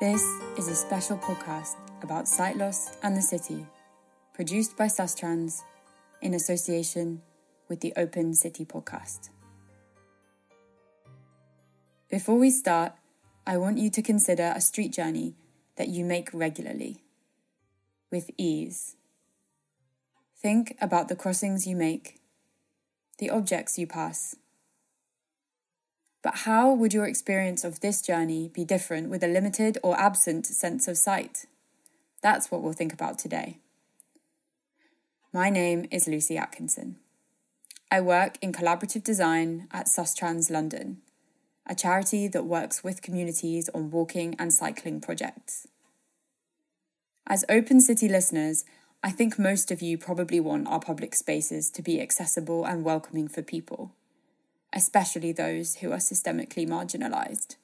This is a special podcast about sight loss and the city, produced by Sustrans in association with the Open City podcast. Before we start, I want you to consider a street journey that you make regularly, with ease. Think about the crossings you make, the objects you pass but how would your experience of this journey be different with a limited or absent sense of sight? That's what we'll think about today. My name is Lucy Atkinson. I work in collaborative design at Sustrans London, a charity that works with communities on walking and cycling projects. As Open City listeners, I think most of you probably want our public spaces to be accessible and welcoming for people especially those who are systemically marginalised.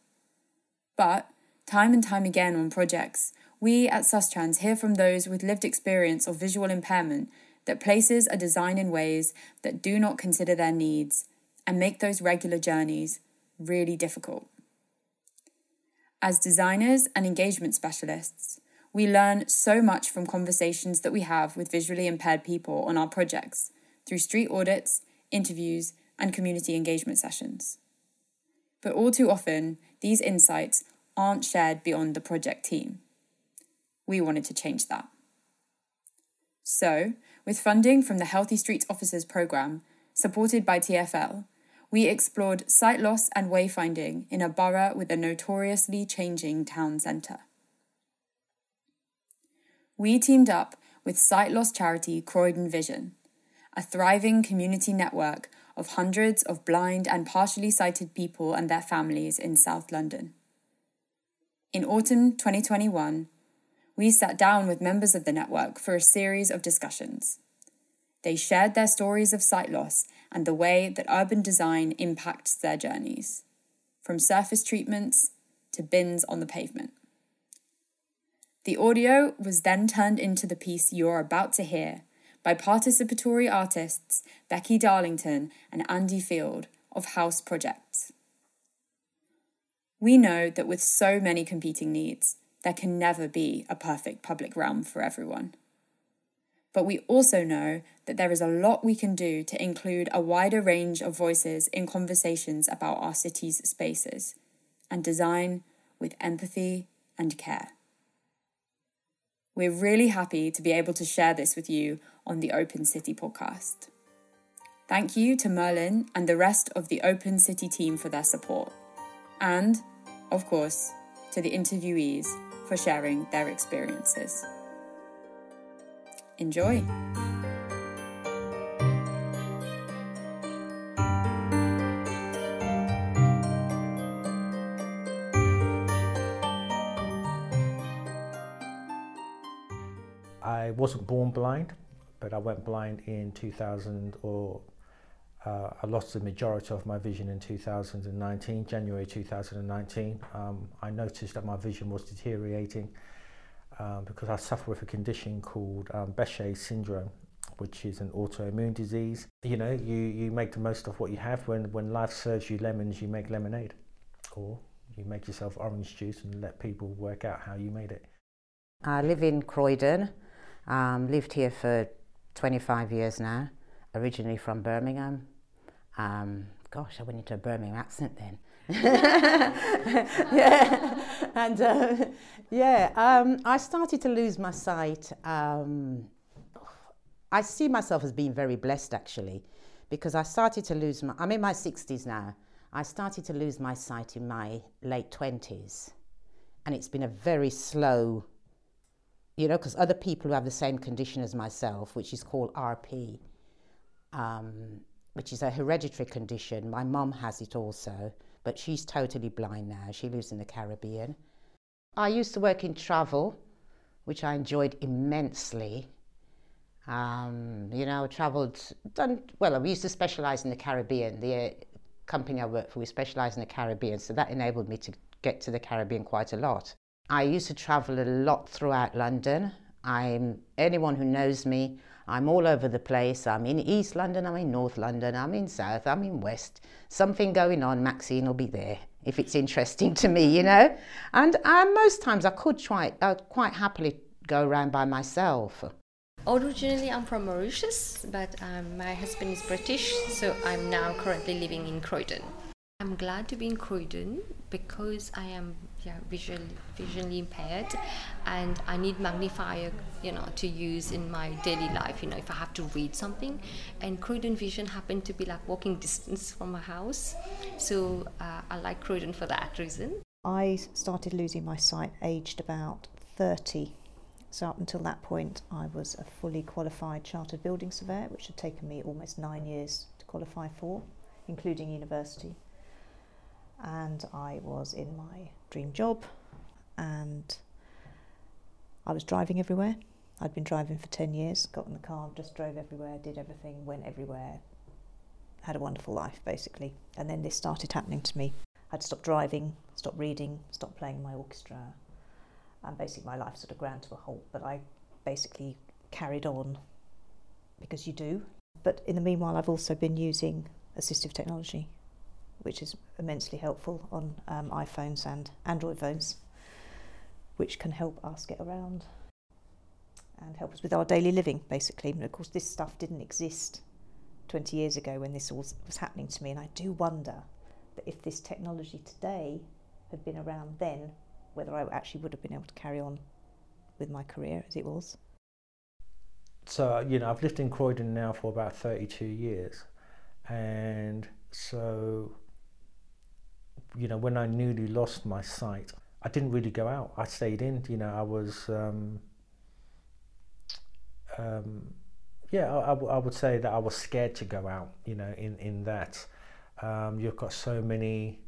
But, time and time again on projects, we at Sustrans hear from those with lived experience of visual impairment that places are designed in ways that do not consider their needs and make those regular journeys really difficult. As designers and engagement specialists, we learn so much from conversations that we have with visually impaired people on our projects through street audits, interviews, and community engagement sessions. But all too often, these insights aren't shared beyond the project team. We wanted to change that. So, with funding from the Healthy Streets Officers Programme, supported by TFL, we explored sight loss and wayfinding in a borough with a notoriously changing town centre. We teamed up with sight loss charity Croydon Vision, a thriving community network of hundreds of blind and partially sighted people and their families in South London. In autumn 2021, we sat down with members of the network for a series of discussions. They shared their stories of sight loss and the way that urban design impacts their journeys, from surface treatments to bins on the pavement. The audio was then turned into the piece you're about to hear by participatory artists Becky Darlington and Andy Field of House Projects. We know that with so many competing needs, there can never be a perfect public realm for everyone. But we also know that there is a lot we can do to include a wider range of voices in conversations about our city's spaces and design with empathy and care. We're really happy to be able to share this with you on the Open City podcast. Thank you to Merlin and the rest of the Open City team for their support. And, of course, to the interviewees for sharing their experiences. Enjoy! I wasn't born blind but I went blind in 2000 or uh, I lost the majority of my vision in 2019, January 2019. Um, I noticed that my vision was deteriorating um, because I suffer with a condition called um, Behçet syndrome, which is an autoimmune disease. You know, you, you make the most of what you have. When, when life serves you lemons, you make lemonade. Or you make yourself orange juice and let people work out how you made it. I live in Croydon Um, lived here for 25 years now, originally from Birmingham. Um, gosh, I went into a Birmingham accent then. yeah, and uh, yeah, um, I started to lose my sight. Um, I see myself as being very blessed actually, because I started to lose my. I'm in my 60s now. I started to lose my sight in my late 20s, and it's been a very slow. You know, because other people who have the same condition as myself, which is called RP, um, which is a hereditary condition. My mum has it also but she's totally blind now. She lives in the Caribbean. I used to work in travel, which I enjoyed immensely. Um, you know, travelled, done, well, I used to specialise in the Caribbean. The uh, company I worked for, we specialised in the Caribbean, so that enabled me to get to the Caribbean quite a lot. I used to travel a lot throughout London. I'm anyone who knows me I'm all over the place. I'm in East London, I'm in North London, I'm in South, I'm in West. Something going on, Maxine will be there if it's interesting to me, you know. And uh, most times I could try, uh, quite happily go around by myself. Originally, I'm from Mauritius, but um, my husband is British, so I'm now currently living in Croydon. I'm glad to be in Croydon because I am yeah, visually visually impaired, and I need magnifier, you know, to use in my daily life. You know, if I have to read something, and Croydon Vision happened to be like walking distance from my house, so uh, I like Croydon for that reason. I started losing my sight aged about thirty. So up until that point, I was a fully qualified chartered building surveyor, which had taken me almost nine years to qualify for, including university and I was in my dream job and I was driving everywhere. I'd been driving for 10 years, got in the car, just drove everywhere, did everything, went everywhere, had a wonderful life basically. And then this started happening to me. I'd stopped driving, stopped reading, stopped playing my orchestra, and basically my life sort of ground to a halt. But I basically carried on because you do. But in the meanwhile, I've also been using assistive technology which is immensely helpful on um, iPhones and Android phones, which can help us get around and help us with our daily living, basically. And of course, this stuff didn't exist 20 years ago when this all was happening to me, and I do wonder that if this technology today had been around then, whether I actually would have been able to carry on with my career as it was. So, you know, I've lived in Croydon now for about 32 years, and so you know, when I newly lost my sight, I didn't really go out. I stayed in. You know, I was, um, um, yeah, I, I, would say that I was scared to go out. You know, in in that um, you've got so many.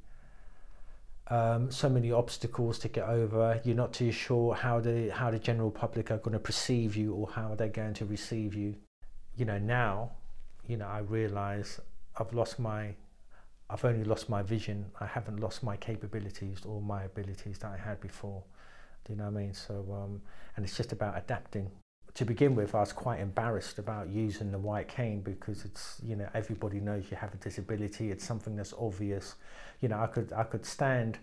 Um, so many obstacles to get over. You're not too sure how the how the general public are going to perceive you or how they're going to receive you. You know now, you know I realise I've lost my I've only lost my vision. I haven't lost my capabilities or my abilities that I had before. Do you know what I mean? So, um, and it's just about adapting. To begin with, I was quite embarrassed about using the white cane because it's, you know, everybody knows you have a disability. It's something that's obvious. You know, I could, I could stand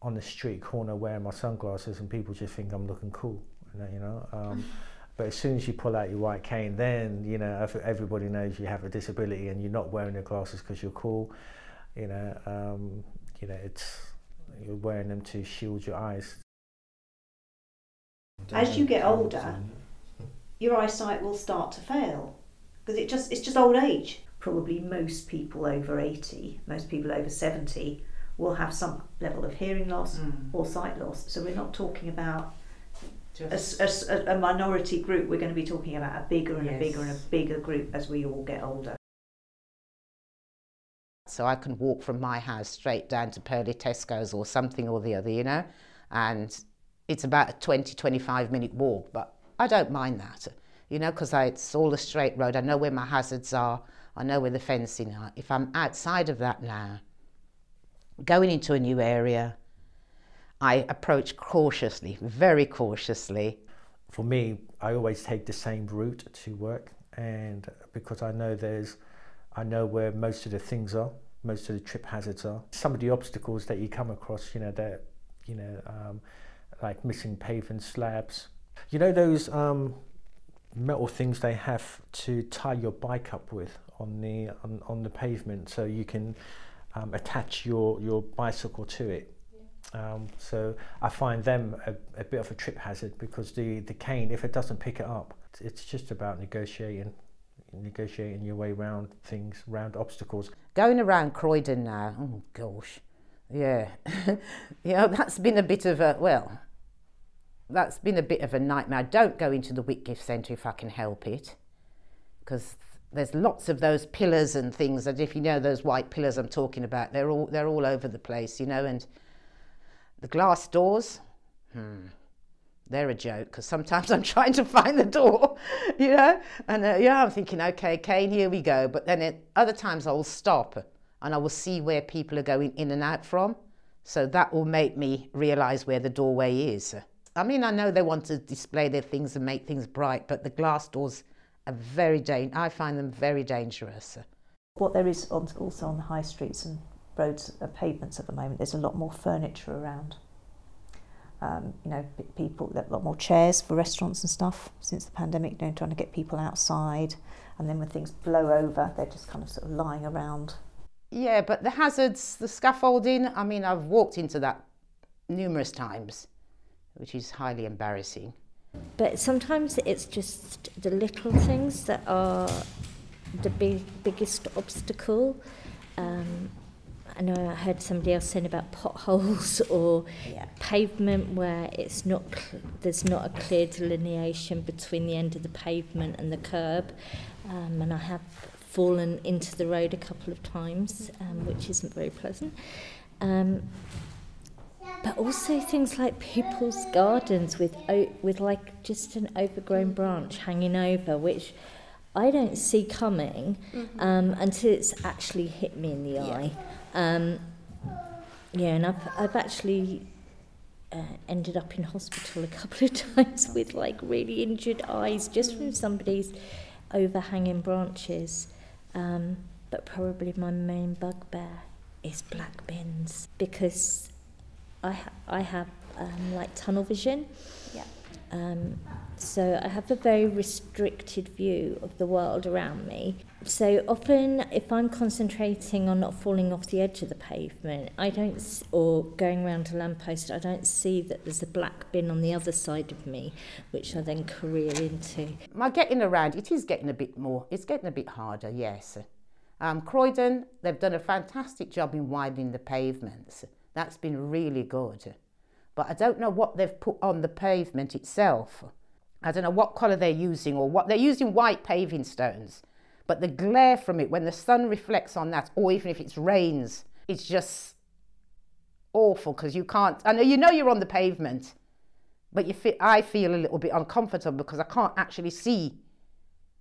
on the street corner wearing my sunglasses and people just think I'm looking cool. You know, um, but as soon as you pull out your white cane, then you know everybody knows you have a disability and you're not wearing your glasses because you're cool you know, um, you know, it's you're wearing them to shield your eyes. As you get older, your eyesight will start to fail because it just it's just old age. Probably most people over 80, most people over 70 will have some level of hearing loss mm. or sight loss. So we're not talking about a, a, a, minority group. We're going to be talking about a bigger and yes. a bigger and a bigger group as we all get older. So I can walk from my house straight down to Purley Tesco's or something or the other, you know. And it's about a 20, 25 minute walk, but I don't mind that, you know, because it's all a straight road. I know where my hazards are. I know where the fencing are. If I'm outside of that now, going into a new area, I approach cautiously, very cautiously. For me, I always take the same route to work, and because I know there's I know where most of the things are, most of the trip hazards are. Some of the obstacles that you come across, you know, that, you know, um, like missing pavement slabs. You know those um, metal things they have to tie your bike up with on the on, on the pavement, so you can um, attach your your bicycle to it. Um, so I find them a, a, bit of a trip hazard because the, the cane, if it doesn't pick it up, it's just about negotiating, negotiating your way around things, around obstacles. Going around Croydon now, oh gosh, yeah, know that's been a bit of a well, that's been a bit of a nightmare. Don't go into the Whitgift Centre if I can help it, because there's lots of those pillars and things. And if you know those white pillars I'm talking about, they're all they're all over the place, you know, and the glass doors, hmm, they're a joke because sometimes I'm trying to find the door, you know, and uh, yeah, I'm thinking, okay, cane, here we go. But then at other times I will stop and I will see where people are going in and out from. So that will make me realise where the doorway is. I mean, I know they want to display their things and make things bright, but the glass doors are very dangerous. I find them very dangerous. What there is also on the high streets and roads and pavements at the moment, there's a lot more furniture around. Um, you know, people, a lot more chairs for restaurants and stuff since the pandemic, you know, trying to get people outside. And then when things blow over, they're just kind of sort of lying around. Yeah, but the hazards, the scaffolding, I mean, I've walked into that numerous times, which is highly embarrassing. But sometimes it's just the little things that are the big, biggest obstacle. Um, I know I heard somebody else saying about potholes or yeah. pavement where it's not cl- there's not a clear delineation between the end of the pavement and the curb, um, and I have fallen into the road a couple of times, um, which isn't very pleasant. Um, but also things like people's gardens with o- with like just an overgrown branch hanging over, which I don't see coming mm-hmm. um, until it's actually hit me in the yeah. eye. Um, yeah, and I've, I've actually uh, ended up in hospital a couple of times with like really injured eyes just from somebody's overhanging branches. Um, but probably my main bugbear is black bins because I, ha- I have um, like tunnel vision. Um, so I have a very restricted view of the world around me. So often, if I'm concentrating on not falling off the edge of the pavement, I don't, or going around a lamppost, I don't see that there's a black bin on the other side of me, which I then career into. My getting around, it is getting a bit more, it's getting a bit harder, yes. Um, Croydon, they've done a fantastic job in widening the pavements. That's been really good. But I don't know what they've put on the pavement itself. I don't know what colour they're using or what they're using white paving stones. But the glare from it when the sun reflects on that, or even if it rains, it's just awful because you can't. I know you know you're on the pavement, but you feel, I feel a little bit uncomfortable because I can't actually see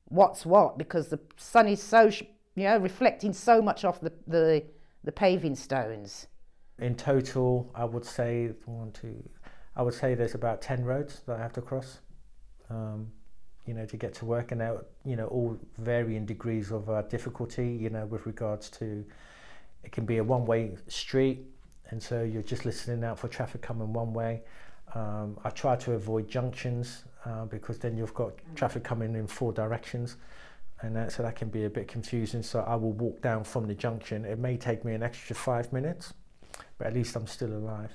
what's what because the sun is so you know reflecting so much off the the, the paving stones. In total, I would say one, two. I would say there's about ten roads that I have to cross um, you know, to get to work, and now you know all varying degrees of uh, difficulty. You know, with regards to it can be a one-way street, and so you're just listening out for traffic coming one way. Um, I try to avoid junctions uh, because then you've got traffic coming in four directions, and that, so that can be a bit confusing. So I will walk down from the junction. It may take me an extra five minutes, but at least I'm still alive.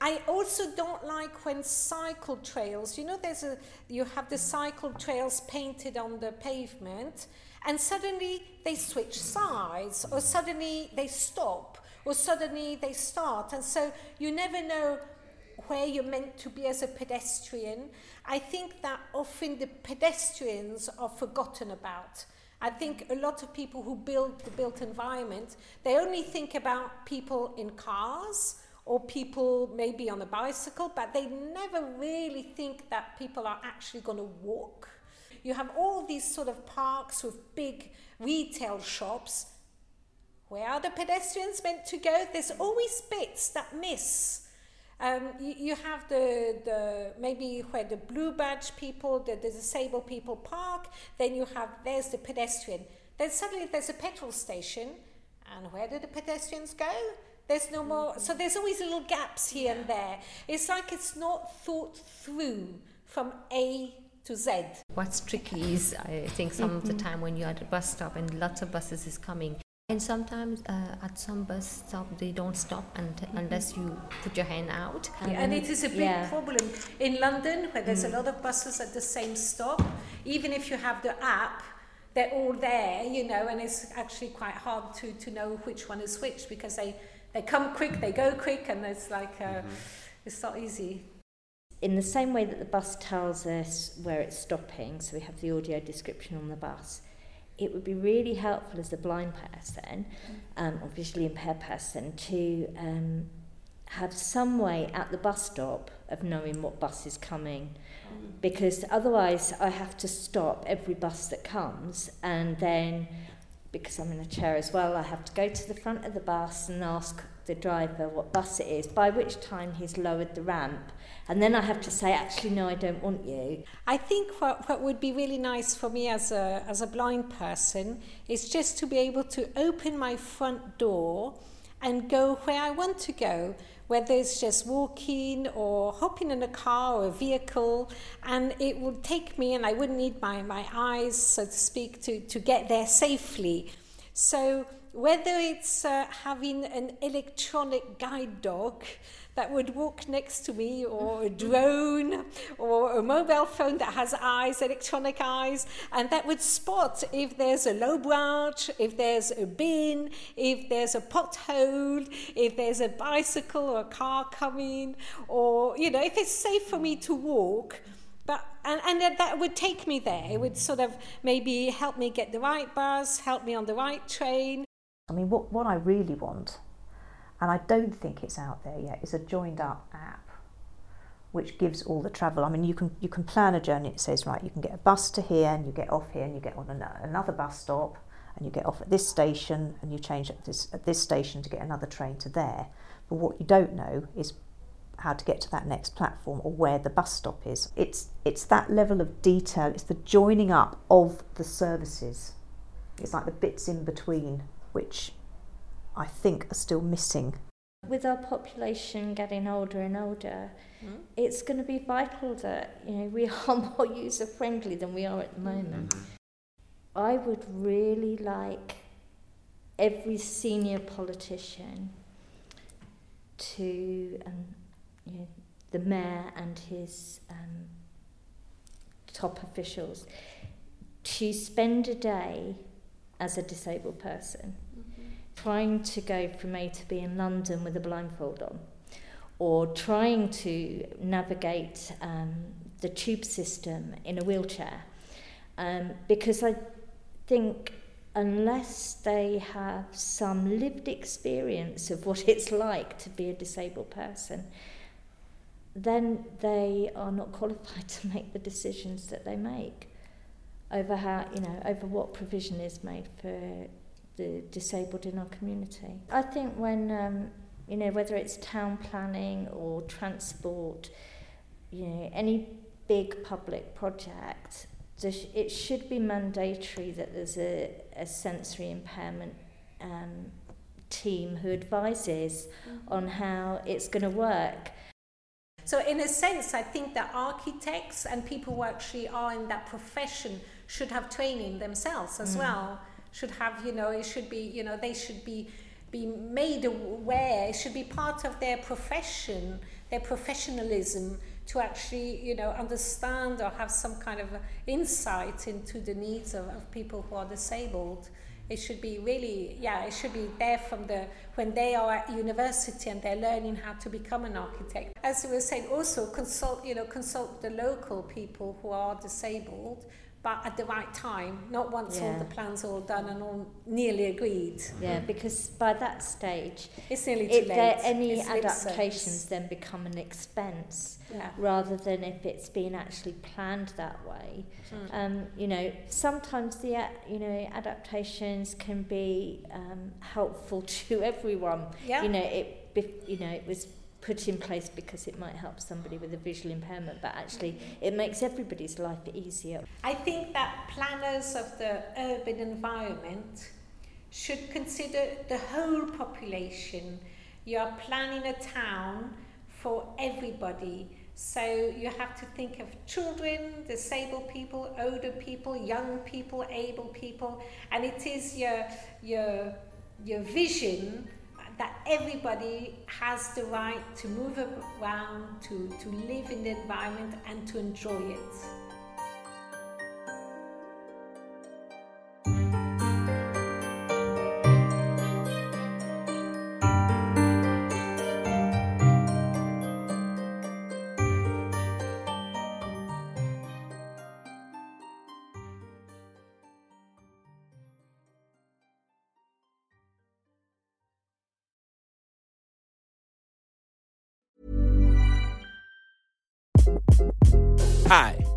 I also don't like when cycle trails, you know, there's a, you have the cycle trails painted on the pavement, and suddenly they switch sides, or suddenly they stop, or suddenly they start, and so you never know where you're meant to be as a pedestrian. I think that often the pedestrians are forgotten about. I think a lot of people who build the built environment, they only think about people in cars or people maybe on a bicycle, but they never really think that people are actually going to walk. You have all these sort of parks with big retail shops. Where are the pedestrians meant to go? There's always bits that miss. Um, you, you, have the, the maybe where the blue badge people, the, the disabled people park, then you have there's the pedestrian. Then suddenly there's a petrol station, and where do the pedestrians go? There's no more. So there's always little gaps here and there. It's like it's not thought through from A to Z. What's tricky is, I think, some of the time when you're at a bus stop and lots of buses is coming, and sometimes uh, at some bus stop they don't stop and, unless you put your hand out. Yeah, and it is a big yeah. problem in London where there's Mm. a lot of buses at the same stop. Even if you have the app, they're all there, you know, and it's actually quite hard to, to know which one is which because they, they come quick, they go quick, and it's like uh, it's not easy. in the same way that the bus tells us where it's stopping, so we have the audio description on the bus, it would be really helpful as a blind person um, or visually impaired person to um, have some way at the bus stop of knowing what bus is coming. Because otherwise, I have to stop every bus that comes, and then because I'm in a chair as well, I have to go to the front of the bus and ask the driver what bus it is, by which time he's lowered the ramp. And then I have to say, actually, no, I don't want you. I think what, what would be really nice for me as a, as a blind person is just to be able to open my front door and go where I want to go, whether it's just walking or hopping in a car or a vehicle, and it would take me, and I wouldn't need my, my eyes, so to speak, to, to get there safely. So, whether it's uh, having an electronic guide dog that would walk next to me, or a drone, or a mobile phone that has eyes, electronic eyes, and that would spot if there's a low branch, if there's a bin, if there's a pothole, if there's a bicycle or a car coming, or, you know, if it's safe for me to walk. But and, and that, would take me there. It would sort of maybe help me get the right bus, help me on the right train. I mean, what, what I really want, and I don't think it's out there yet, is a joined up app which gives all the travel. I mean, you can you can plan a journey. It says right, you can get a bus to here, and you get off here, and you get on an- another bus stop, and you get off at this station, and you change at this at this station to get another train to there. But what you don't know is how to get to that next platform or where the bus stop is. It's it's that level of detail. It's the joining up of the services. It's like the bits in between, which I think are still missing. With our population getting older and older, it's going to be vital that you know we are more user friendly than we are at the moment. I would really like every senior politician to, um, you know, the mayor and his um, top officials, to spend a day as a disabled person trying to go from A to B in London with a blindfold on, or trying to navigate um, the tube system in a wheelchair. Um, because I think unless they have some lived experience of what it's like to be a disabled person, then they are not qualified to make the decisions that they make over how, you know, over what provision is made for the disabled in our community. I think when, um, you know, whether it's town planning or transport, you know, any big public project, it should be mandatory that there's a, a sensory impairment um, team who advises on how it's going to work. So, in a sense, I think that architects and people who actually are in that profession should have training themselves as Mm. well. Should have, you know, it should be, you know, they should be be made aware. It should be part of their profession, their professionalism, to actually, you know, understand or have some kind of insight into the needs of, of people who are disabled. It should be really, yeah, it should be there from the when they are at university and they're learning how to become an architect. As we were saying, also consult, you know, consult the local people who are disabled, but at the right time, not once all the plans all done and all nearly agreed. Yeah, because by that stage, It's nearly too if there any It's adaptations then become an expense Yeah. rather than if it's been actually planned that way. Mm. Um, you know, sometimes the you know adaptations can be um, helpful to everyone. Yeah. You know, it you know it was put in place because it might help somebody with a visual impairment, but actually it makes everybody's life easier. I think that planners of the urban environment should consider the whole population. You are planning a town for everybody, So you have to think of children, disabled people, older people, young people, able people, and it is your your your vision that everybody has the right to move around, to, to live in the environment and to enjoy it.